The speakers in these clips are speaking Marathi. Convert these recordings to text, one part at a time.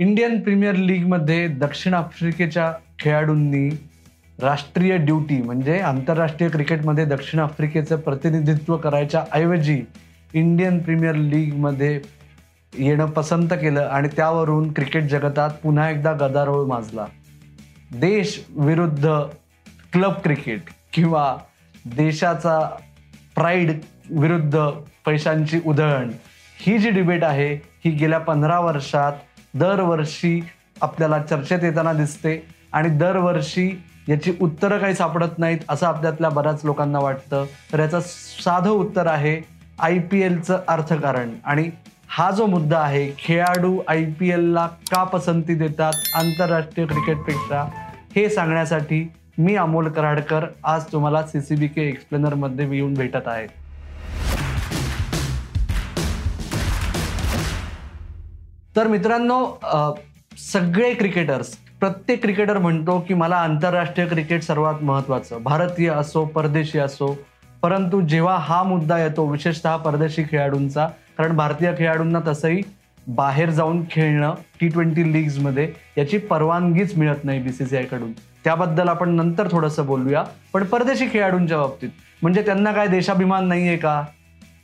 इंडियन प्रीमियर लीगमध्ये दक्षिण आफ्रिकेच्या खेळाडूंनी राष्ट्रीय ड्युटी म्हणजे आंतरराष्ट्रीय क्रिकेटमध्ये दक्षिण आफ्रिकेचं प्रतिनिधित्व करायच्या ऐवजी इंडियन प्रीमियर लीगमध्ये येणं पसंत केलं आणि त्यावरून क्रिकेट जगतात पुन्हा एकदा गदारोळ माजला. देश विरुद्ध क्लब क्रिकेट किंवा देशाचा प्राईड विरुद्ध पैशांची उधळण ही जी डिबेट आहे ही गेल्या पंधरा वर्षात दरवर्षी आपल्याला चर्चेत येताना दिसते आणि दरवर्षी याची उत्तरं काही सापडत नाहीत असं आपल्यातल्या बऱ्याच लोकांना वाटतं. तर याचं साधं उत्तर आहे आय पी एलचं अर्थकारण. आणि हा जो मुद्दा आहे खेळाडू आय पी एलला का पसंती देतात आंतरराष्ट्रीय क्रिकेटपेक्षा हे सांगण्यासाठी मी अमोल कराडकर आज तुम्हाला सी सी बी के एक्सप्लेनरमध्ये येऊन भेटत आहे. तर मित्रांनो सगळे क्रिकेटर्स प्रत्येक क्रिकेटर म्हणतो की मला आंतरराष्ट्रीय क्रिकेट सर्वात महत्त्वाचं. भारतीय असो परदेशी असो परंतु जेव्हा हा मुद्दा येतो विशेषतः परदेशी खेळाडूंचा कारण भारतीय खेळाडूंना तसंही बाहेर जाऊन खेळणं टी ट्वेंटी लीग्समध्ये याची परवानगीच मिळत नाही बी सी सी आयकडून त्याबद्दल आपण नंतर थोडंसं बोलूया. पण परदेशी खेळाडूंच्या बाबतीत म्हणजे त्यांना काय देशाभिमान नाही आहे का?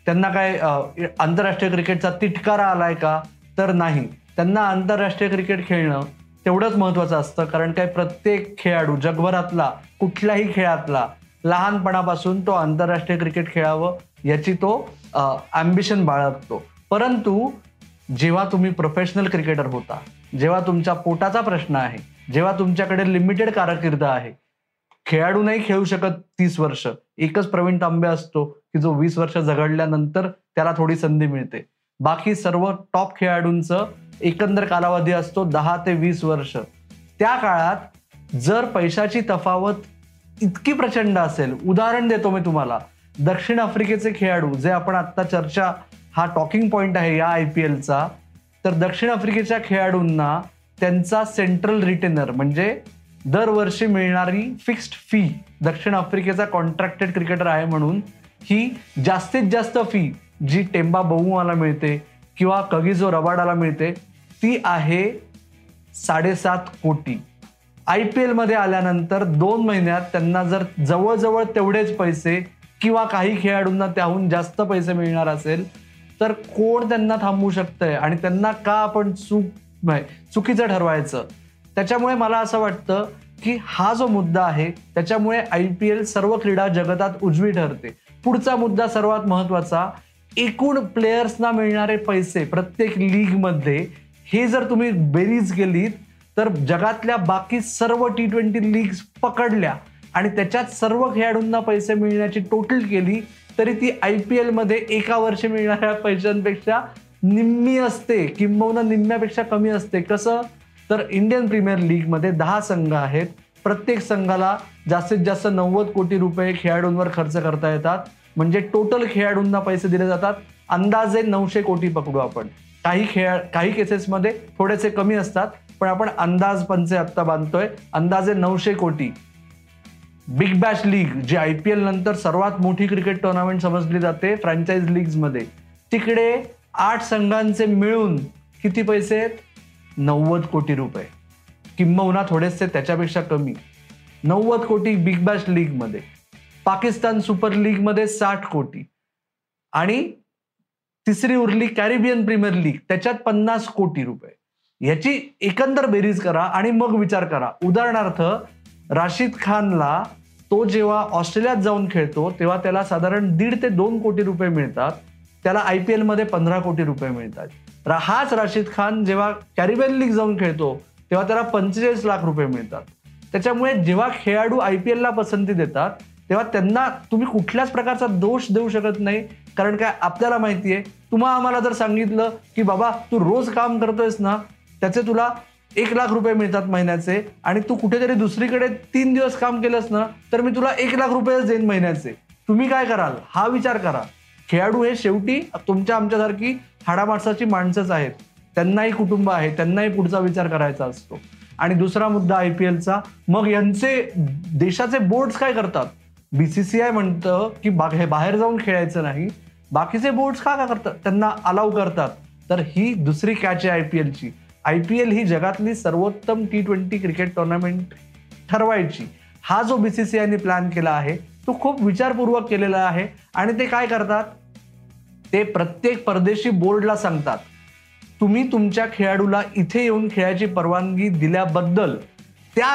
त्यांना काय आंतरराष्ट्रीय क्रिकेटचा तिटकारा आलाय का? तर नाही. त्यांना आंतरराष्ट्रीय क्रिकेट खेळणं तेवढंच महत्त्वाचं असतं कारण काय प्रत्येक खेळाडू जगभरातला कुठल्याही खेळातला लहानपणापासून तो आंतरराष्ट्रीय क्रिकेट खेळावं याची तो ॲम्बिशन बाळगतो. परंतु जेव्हा तुम्ही प्रोफेशनल क्रिकेटर होता जेव्हा तुमच्या पोटाचा प्रश्न आहे जेव्हा तुमच्याकडे लिमिटेड कारकीर्द आहे खेळाडू नाही खेळू शकत तीस वर्ष. एकच प्रवीण तांबे असतो की जो वीस वर्ष झगडल्यानंतर त्याला थोडी संधी मिळते. बाकी सर्व टॉप खेळाडूंचं एकंदर कालावधी असतो दहा ते वीस वर्ष. त्या काळात जर पैशाची तफावत इतकी प्रचंड असेल उदाहरण देतो मी तुम्हाला. दक्षिण आफ्रिकेचे खेळाडू जे आपण आत्ता चर्चा हा टॉकिंग पॉईंट आहे या आय पी एलचा तर दक्षिण आफ्रिकेच्या खेळाडूंना त्यांचा सेंट्रल रिटेनर म्हणजे दरवर्षी मिळणारी फिक्स्ड फी दक्षिण आफ्रिकेचा कॉन्ट्रॅक्टेड क्रिकेटर आहे म्हणून ही जास्तीत जास्त फी जी टेंबा बहुमाला मिळते किंवा कगिजो रबाडाला मिळते ती आहे साडेसात कोटी. आय पी एलमध्ये आल्यानंतर दोन महिन्यात त्यांना जर जवळजवळ तेवढेच पैसे किंवा काही खेळाडूंना त्याहून जास्त पैसे मिळणार असेल तर कोण त्यांना थांबवू शकतंय? आणि त्यांना का आपण चूक नाही, चुकीचं ठरवायचं? त्याच्यामुळे मला असं वाटतं की हा जो मुद्दा आहे त्याच्यामुळे आय पी एल सर्व क्रीडा जगतात उजवी ठरते. पुढचा मुद्दा सर्वात महत्त्वाचा एकूण प्लेयर्सना मिळणारे पैसे प्रत्येक लीगमध्ये हे जर तुम्ही बेरीज केलीत तर जगातल्या बाकी सर्व टी ट्वेंटी लीग्स पकडल्या आणि त्याच्यात सर्व खेळाडूंना पैसे मिळण्याची टोटल केली तरी ती आय पी एलमध्ये एका वर्षी मिळणाऱ्या पैशांपेक्षा निम्मी असते किंबहुना निम्म्यापेक्षा कमी असते. कसं? तर इंडियन प्रीमियर लीगमध्ये दहा संघ आहेत. प्रत्येक संघाला जास्तीत जास्त नव्वद कोटी रुपये खेळाडूंवर खर्च करता येतात. म्हणजे टोटल खेळाडूंना पैसे दिले जातात. अंदाजे नऊशे कोटी पकडू आपण. काही खेळ काही केसेसमध्ये थोडेसे कमी असतात पण आपण अंदाज पंचे आत्ता बांधतोय. अंदाजे नऊशे कोटी. बिग बॅश लीग जी आय पी एल नंतर सर्वात मोठी क्रिकेट टुर्नामेंट समजली जाते फ्रँचाईज लीग्समध्ये तिकडे आठ संघांचे मिळून किती पैसे आहेत? नव्वद कोटी रुपये. किंबहुना थोडेसे त्याच्यापेक्षा कमी. नव्वद कोटी बिग बॅश लीगमध्ये पाकिस्तान सुपर लीगमध्ये साठ कोटी. आणि तिसरी उरली कॅरिबियन प्रीमियर लीग त्याच्यात पन्नास कोटी रुपये. याची एकंदर बेरीज करा आणि मग विचार करा. उदाहरणार्थ राशीद खानला तो जेव्हा ऑस्ट्रेलियात जाऊन खेळतो तेव्हा त्याला साधारण दीड ते दोन कोटी रुपये मिळतात. त्याला आय पी एलमध्ये पंधरा कोटी रुपये मिळतात. हाच राशीद खान जेव्हा कॅरिबियन लीग जाऊन खेळतो तेव्हा त्याला पंचेचाळीस लाख रुपये मिळतात. त्याच्यामुळे जेव्हा खेळाडू आय पी एलला पसंती देतात तेव्हा त्यांना तुम्ही कुठल्याच प्रकारचा दोष देऊ शकत नाही. कारण काय? आपल्याला माहिती आहे. तुम्हा आम्हाला जर सांगितलं की बाबा तू रोज काम करतोयस ना त्याचे तुला एक लाख रुपये मिळतात महिन्याचे आणि तू कुठेतरी दुसरीकडे तीन दिवस काम केलंस ना तर मी तुला एक लाख रुपयेच देईन महिन्याचे. तुम्ही काय कराल? हा विचार करा. खेळाडू हे शेवटी तुमच्या आमच्यासारखी हाडामाणसाची माणसंच आहेत. त्यांनाही कुटुंब आहे. त्यांनाही पुढचा विचार करायचा असतो. आणि दुसरा मुद्दा आय पी एलचा. मग यांचे देशाचे बोर्ड्स काय करतात? बीसीसीआय म्हणतं की बा हे बाहेर जाऊन खेळायचं नाही. बाकीचे बोर्ड्स का का करतात? त्यांना अलाव करतात. तर ही दुसरी कॅच आहे आय पी एलची आय पी एल ही जगातली सर्वोत्तम टी ट्वेंटी क्रिकेट टुर्नामेंट ठरवायची. हा जो बी सी सी आयने प्लॅन केला आहे तो खूप विचारपूर्वक केलेला आहे. आणि ते काय करतात? ते प्रत्येक परदेशी बोर्डला सांगतात तुम्ही तुमच्या खेळाडूला इथे येऊन खेळायची परवानगी दिल्याबद्दल त्या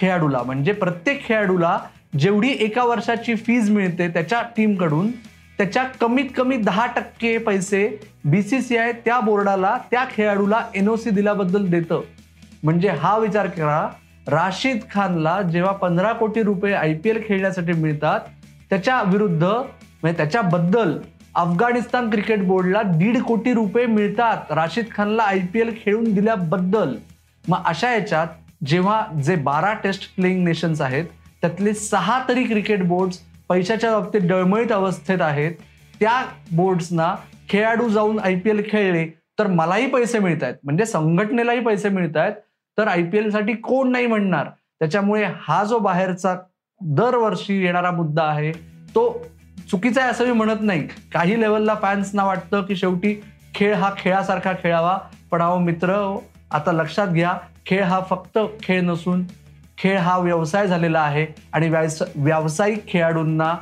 खेळाडूला म्हणजे प्रत्येक खेळाडूला जेवढी एका वर्षाची फीज मिळते त्याच्या टीमकडून त्याच्या कमीत कमी दहा टक्के पैसे बी सी सी आय त्या बोर्डाला त्या खेळाडूला एन ओ सी दिल्याबद्दल देतं. म्हणजे हा विचार करा राशीद खानला जेव्हा पंधरा कोटी रुपये आय पी एल खेळण्यासाठी मिळतात त्याच्या विरुद्ध म्हणजे त्याच्याबद्दल अफगाणिस्तान क्रिकेट बोर्डला दीड कोटी रुपये मिळतात राशीद खानला आय पी एल खेळून दिल्याबद्दल. मग अशा याच्यात जेव्हा जे बारा टेस्ट प्लेईंग नेशन्स आहेत त्यातले सहा तरी क्रिकेट बोर्ड्स पैशाच्या बाबतीत डळमळीत अवस्थेत आहेत. त्या बोर्ड्सना खेळाडू जाऊन आय पी एल खेळले तर मलाही पैसे मिळत आहेत म्हणजे संघटनेलाही पैसे मिळत आहेत तर आय पी एलसाठी कोण नाही म्हणणार. त्याच्यामुळे हा जो बाहेरचा दरवर्षी येणारा मुद्दा आहे तो चुकीचा आहे असं मी म्हणत नाही. काही लेवलला फॅन्सना वाटतं की शेवटी खेळ हा खेळासारखा खेळावा. पण अहो मित्र आता लक्षात घ्या खेळ हा फक्त खेळ नसून खेळ हा व्यवसाय झालेला आहे आणि व्यावसायिक खेळाडूंना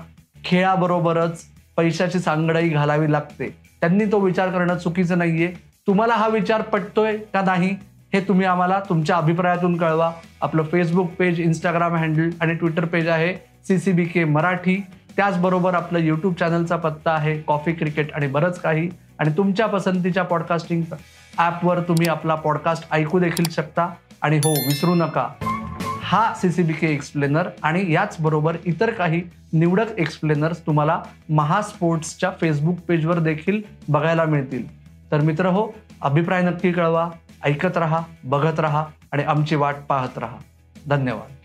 खेळाबरोबरच पैशाची सांगडाई घालावी लागते. त्यांनी तो विचार करणं चुकीचं नाहीये. तुम्हाला हा विचार पटतोय का नाही हे तुम्ही आम्हाला तुमच्या अभिप्रायातून कळवा. आपलं फेसबुक पेज इंस्टाग्राम हँडल आणि ट्विटर पेज आहे C C B K Marathi. त्याचबरोबर आपलं यूट्यूब चॅनलचा पत्ता आहे कॉफी क्रिकेट आणि बरंच काही. आणि तुमच्या पसंतीच्या पॉडकास्टिंग ॲपवर तुम्ही आपला पॉडकास्ट ऐकू देखील शकता. आणि हो विसरू नका. हा C C B K explainer आणि याचबरोबर इतर काही निवडक एक्सप्लेनर्स तुम्हाला महास्पोर्ट्सच्या फेसबुक पेजवर देखील बघायला मिळतील. तर मित्र हो अभिप्राय नक्की कळवा ऐकत रहा बघत रहा आणि आमची वाट पाहत रहा. धन्यवाद.